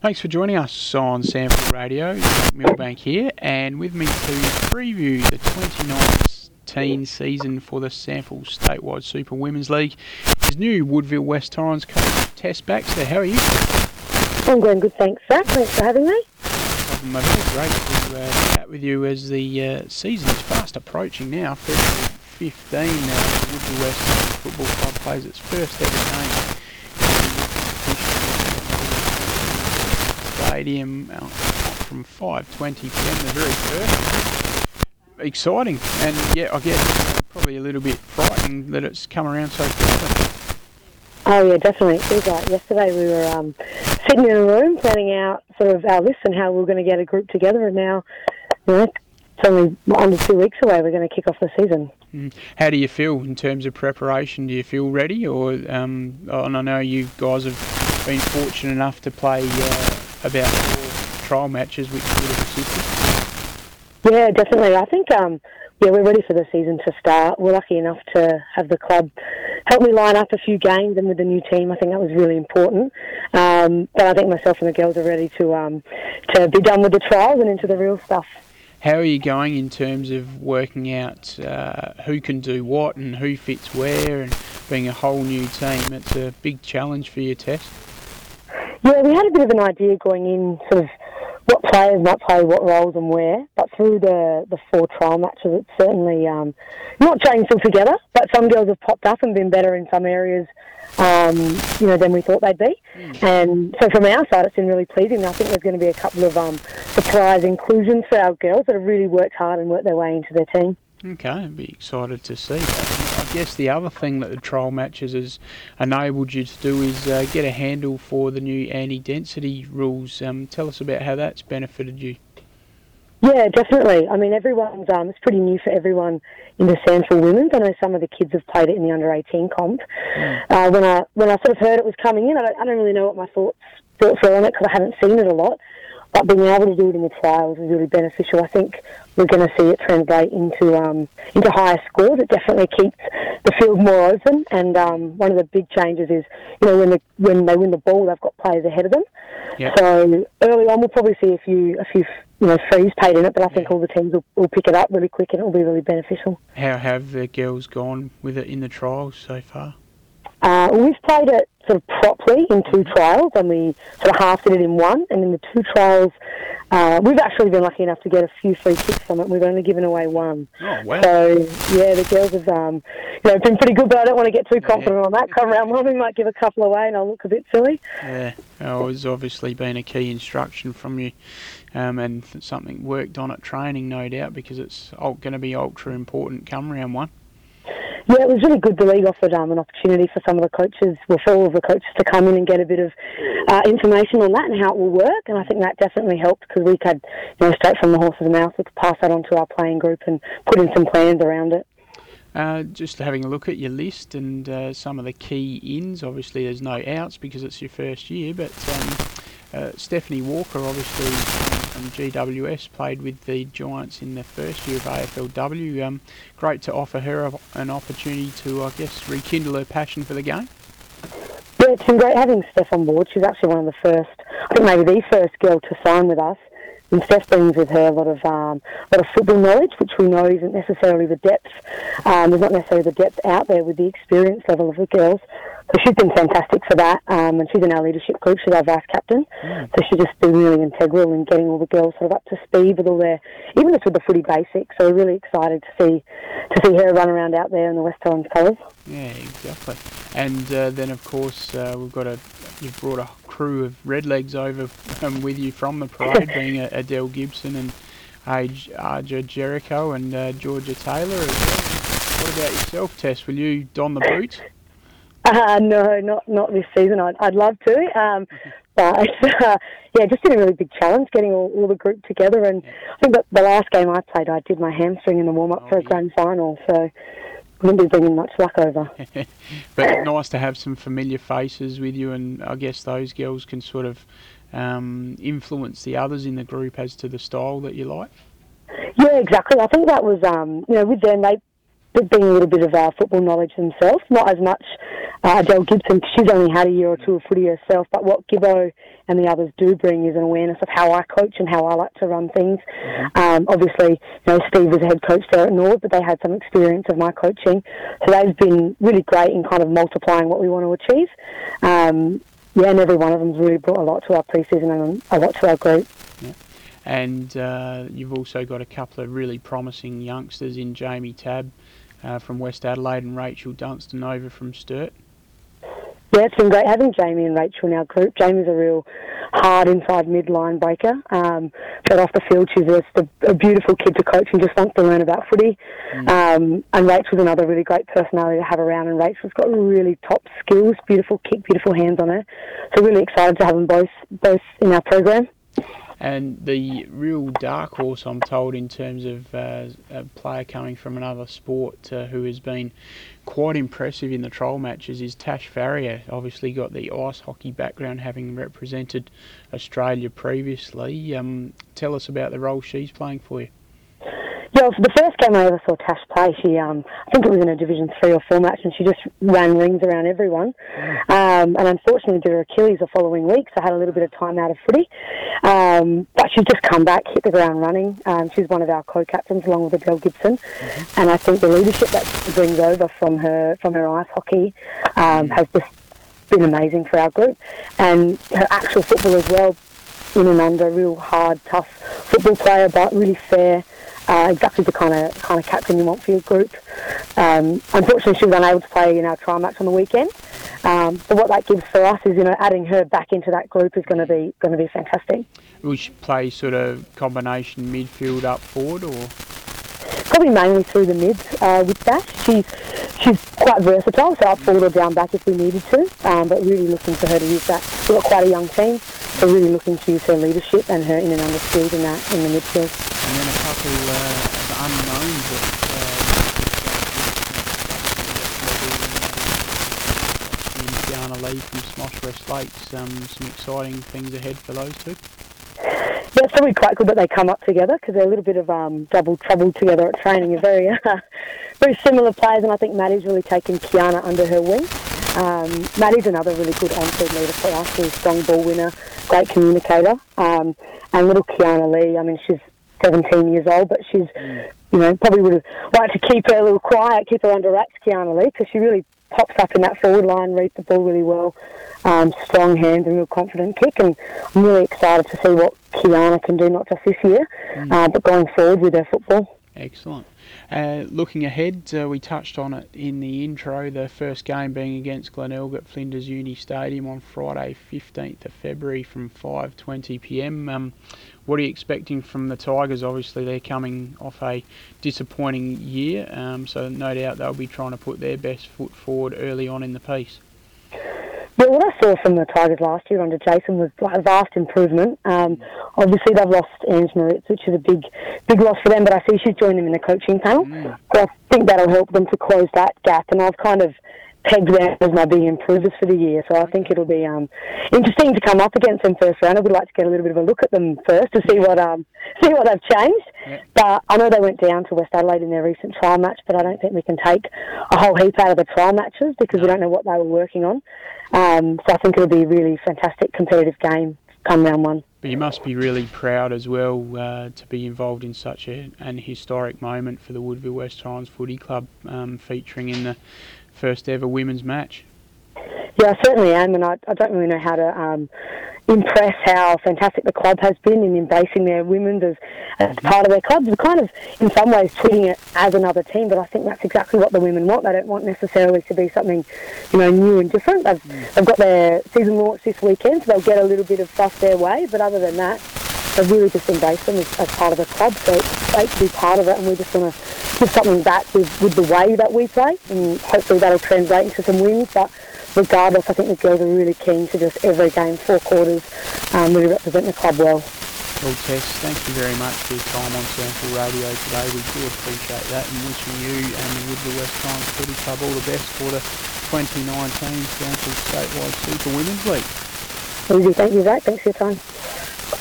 Thanks for joining us on SANFL Radio. Millbank here, and with me to preview the 2019 season for the SANFL Statewide Super Women's League is new Woodville West Torrens coach Tess Baxter. How are you? I'm going good, thanks, Zach. Thanks for having me. All. Great to uh, chat with you as the uh, season is fast approaching now. February 15 now, Woodville West Football Club plays its first ever game Stadium from 5:20 p.m. the very first. Exciting, and yeah, I guess probably a little bit frightening that it's come around so quickly. Oh yeah, definitely. It was like yesterday we were um, sitting in a room planning out sort of our list and how we are going to get a group together, and now you know, it's only under two weeks away. We're going to kick off the season. Mm. How do you feel in terms of preparation? Do you feel ready, or um, and I know you guys have been fortunate enough to play. Uh, about trial matches, which would have assisted? Yeah, definitely. I think um, yeah, we're ready for the season to start. We're lucky enough to have the club help me line up a few games and with the new team. I think that was really important. Um, but I think myself and the girls are ready to um, to be done with the trials and into the real stuff. How are you going in terms of working out uh, who can do what and who fits where and being a whole new team? It's a big challenge for your Tess. Yeah, we had a bit of an idea going in, sort of what players might play what roles and where. But through the the four trial matches, it's certainly um, not changed altogether. But some girls have popped up and been better in some areas, um, you know, than we thought they'd be. Mm. And so from our side, it's been really pleasing. I think there's going to be a couple of um, surprise inclusions for our girls that have really worked hard and worked their way into their team. Okay, I'd be excited to see. I guess the other thing that the trial matches has enabled you to do is uh, get a handle for the new anti-density rules. Um, tell us about how that's benefited you. Yeah, definitely. I mean, everyone's um, it's pretty new for everyone in the SANFL Women's. I know some of the kids have played it in the under eighteen comp. Mm. Uh, when I when I sort of heard it was coming in, I don't, I don't really know what my thoughts thoughts were on it because I haven't seen it a lot. But being able to do it in the trials is really beneficial. I think we're going to see it translate into um, into higher scores. It definitely keeps the field more open. And um, one of the big changes is, you know, when the when they win the ball, they've got players ahead of them. Yep. So early on, we'll probably see a few a few you know frees paid in it, but I think all the teams will, will pick it up really quick, and it will be really beneficial. How have the girls gone with it in the trials so far? Uh, we've played it sort of properly in two trials, and we sort of half did it in one. And in the two trials, uh, we've actually been lucky enough to get a few free kicks from it. We've only given away one. Oh, wow. So yeah, the girls have um, you know been pretty good, but I don't want to get too confident yeah. on that. Come round one, we might give a couple away, and I'll look a bit silly. Yeah, oh, it's obviously been a key instruction from you. Um, and something worked on at training, no doubt, because it's going to be ultra important come round one. Yeah, it was really good. The league offered um, an opportunity for some of the coaches, well, for all of the coaches to come in and get a bit of uh, information on that and how it will work. And I think that definitely helped because we could, you know, straight from the horse's mouth, we could pass that on to our playing group and put in some plans around it. Uh, just having a look at your list and uh, some of the key ins. Obviously, there's no outs because it's your first year, but um, uh, Stephanie Walker, obviously from GWS, played with the Giants in the first year of AFLW. Um, great to offer her an opportunity to, I guess, rekindle her passion for the game. Yeah, it's been great having Steph on board. She's actually one of the first, I think maybe the first girl to sign with us. And Steph brings with her a lot of um, a lot of football knowledge, which we know isn't necessarily the depth. Um, there's not necessarily the depth out there with the experience level of the girls. So she's been fantastic for that, um, and she's in our leadership group. She's our vice captain, mm. so she's just been really integral in getting all the girls sort of up to speed with all their, even just with the footy basics. So we're really excited to see to see her run around out there in the West Torrens colours. Yeah, exactly. And uh, then of course uh, we've got a you've brought a crew of redlegs over um, with you from the parade, being Adele Gibson and Aja Jericho and uh, Georgia Taylor as well. What about yourself, Tess? Will you don the boots? Uh, no, not not this season. I'd, I'd love to, um, but uh, yeah, just been a really big challenge getting all, all the group together. And I think that the last game I played, I did my hamstring in the warm up oh, for a yeah. grand final, so I wouldn't be bringing much luck over. but nice to have some familiar faces with you, and I guess those girls can sort of um, influence the others in the group as to the style that you like. Yeah, exactly. I think that was, um, you know, with them, they being a little bit of uh, football knowledge themselves, not as much uh, Adele Gibson, she's only had a year or two of footy herself, but what Gibbo and the others do bring is an awareness of how I coach and how I like to run things. Mm-hmm. Um, obviously, you know, Steve was a head coach there at North, but they had some experience of my coaching, so they've been really great in kind of multiplying what we want to achieve. Um, yeah, and every one of them's really brought a lot to our preseason and a lot to our group. Yeah. And uh, you've also got a couple of really promising youngsters in Jamie Tabb uh, from West Adelaide and Rachel Dunstan over from Sturt. Yeah, it's been great having Jamie and Rachel in our group. Jamie's a real hard inside midline breaker. Um, but off the field, she's just a, a, beautiful kid to coach and just wants to learn about footy. Mm. Um, and Rachel's another really great personality to have around. And Rachel's got really top skills, beautiful kick, beautiful hands on her. So really excited to have them both both in our program. And the real dark horse, I'm told, in terms of uh, a player coming from another sport uh, who has been quite impressive in the trial matches is Tash Farrier. Obviously, got the ice hockey background, having represented Australia previously. Um, tell us about the role she's playing for you. Yeah, for the first game I ever saw Tash play, she um, I think it was in a Division three or four match, and she just ran rings around everyone. Um, and unfortunately, did her Achilles the following week, so I had a little bit of time out of footy. Um, but she's just come back, hit the ground running. Um, she's one of our co-captains along with Adele Gibson, mm-hmm. and I think the leadership that she brings over from her from her ice hockey um, has just been amazing for our group, and her actual football as well. In and under, real hard, tough football player, but really fair uh, exactly the kind of kind of captain you want for your group. Um, unfortunately, she was unable to play in our trial match on the weekend. Um, but what that gives for us is, you know, adding her back into that group is going to be going to be fantastic. Will she play sort of combination midfield up forward, or probably mainly through the mids uh, with that. She's she's quite versatile, so up forward or down back if we needed to. Um, but really looking for her to use that. We've got quite a young team, so really looking to use her leadership and her in and under skills in that in the midfield and then a couple uh, of unknowns that uh, Kiana Lee from Smosh West Lakes. Um, some exciting things ahead for those two. Yeah, it's probably quite good that they come up together because they're a little bit of um, double trouble together at training. They're very, uh, very similar players, and I think Maddie's really taken Kiana under her wing. Um, Maddie's another really good on-field leader for us. She's a strong ball winner, great communicator. Um, and little Kiana Lee, I mean, she's 17 years old, but she's, you know, probably would have liked to keep her a little quiet, keep her under wraps, Kiana Lee, because she really pops up in that forward line, reads the ball really well, um, strong hands and real confident kick. And I'm really excited to see what Kiana can do, not just this year, mm. uh, but going forward with her football. Excellent. Uh, looking ahead, uh, we touched on it in the intro. The first game being against Glenelg at Flinders Uni Stadium on Friday, 15th of February from 5:20 p.m. Um, what are you expecting from the Tigers? Obviously, they're coming off a disappointing year, um, so no doubt they'll be trying to put their best foot forward early on in the piece. Well, what I saw from the Tigers last year under Jason was a vast improvement. Um, obviously, they've lost Ange Moritz, which is a big, big loss for them. But I see she's joined them in the coaching panel, mm. so I think that'll help them to close that gap. And I've kind of pegged them as my big improvers for the year. So I think it'll be um, interesting to come up against them first round. I would like to get a little bit of a look at them first to see what um, see what they've changed. But I know they went down to West Adelaide in their recent trial match, but I don't think we can take a whole heap out of the trial matches because no. we don't know what they were working on. Um, so I think it'll be a really fantastic competitive game come round one. But you must be really proud as well uh, to be involved in such a, an historic moment for the Woodville West Torrens Footy Club, um, featuring in the first ever women's match. Yeah, I certainly am, and I, I don't really know how to um, impress how fantastic the club has been in embracing their women as, as part of their club. We're kind of, in some ways, treating it as another team, but I think that's exactly what the women want. They don't want necessarily to be something, you know, new and different. They've, they've got their season launch this weekend, so they'll get a little bit of stuff their way, but other than that, they've really just embraced them as, as part of the club, so it's great to be part of it, and we just want to give something back with, with the way that we play, and hopefully that'll translate into some wins. But regardless, I think the girls are really keen to just every game, four quarters, um, really represent the club well. Well, Tess, thank you very much for your time on SANFL Radio today. We do appreciate that and wishing you and the Woodville West Torrens Footy Club all the best for the 2019 SANFL Statewide Super Women's League. Thank you, Zach. Thanks for your time.